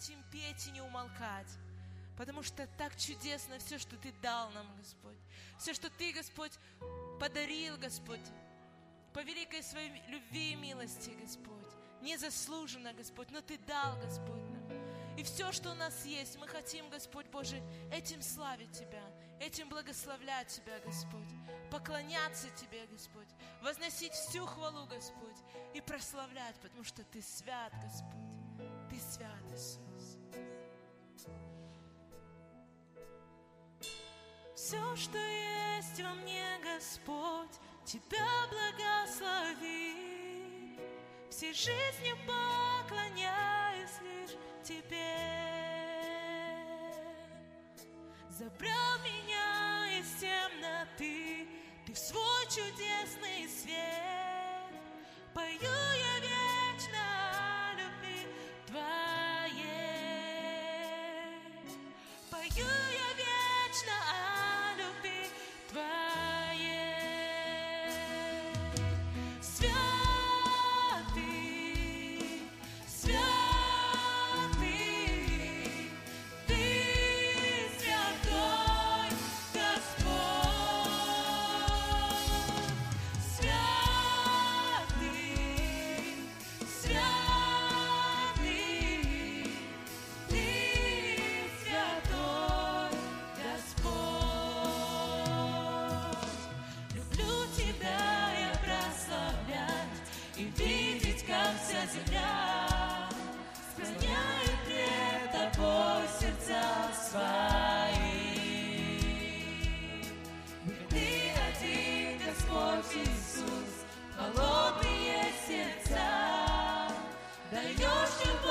хотим петь и не умолкать. Потому что так чудесно все, что Ты дал нам, Господь. Все, что Ты, Господь, подарил, Господь. По великой своей любви и милости, Господь. Незаслуженно, Господь, но Ты дал, Господь, нам. И все, что у нас есть, мы хотим, Господь Божий, этим славить Тебя, этим благословлять Тебя, Господь, поклоняться Тебе, Господь, возносить всю хвалу, Господь, и прославлять, потому что Ты свят, Господь, свят, Иисус. Все, что есть во мне, Господь, Тебя благослови. Всей жизнью поклоняюсь лишь Тебе. Забрал меня из темноты, Ты в свой чудесный свет. you. Washington.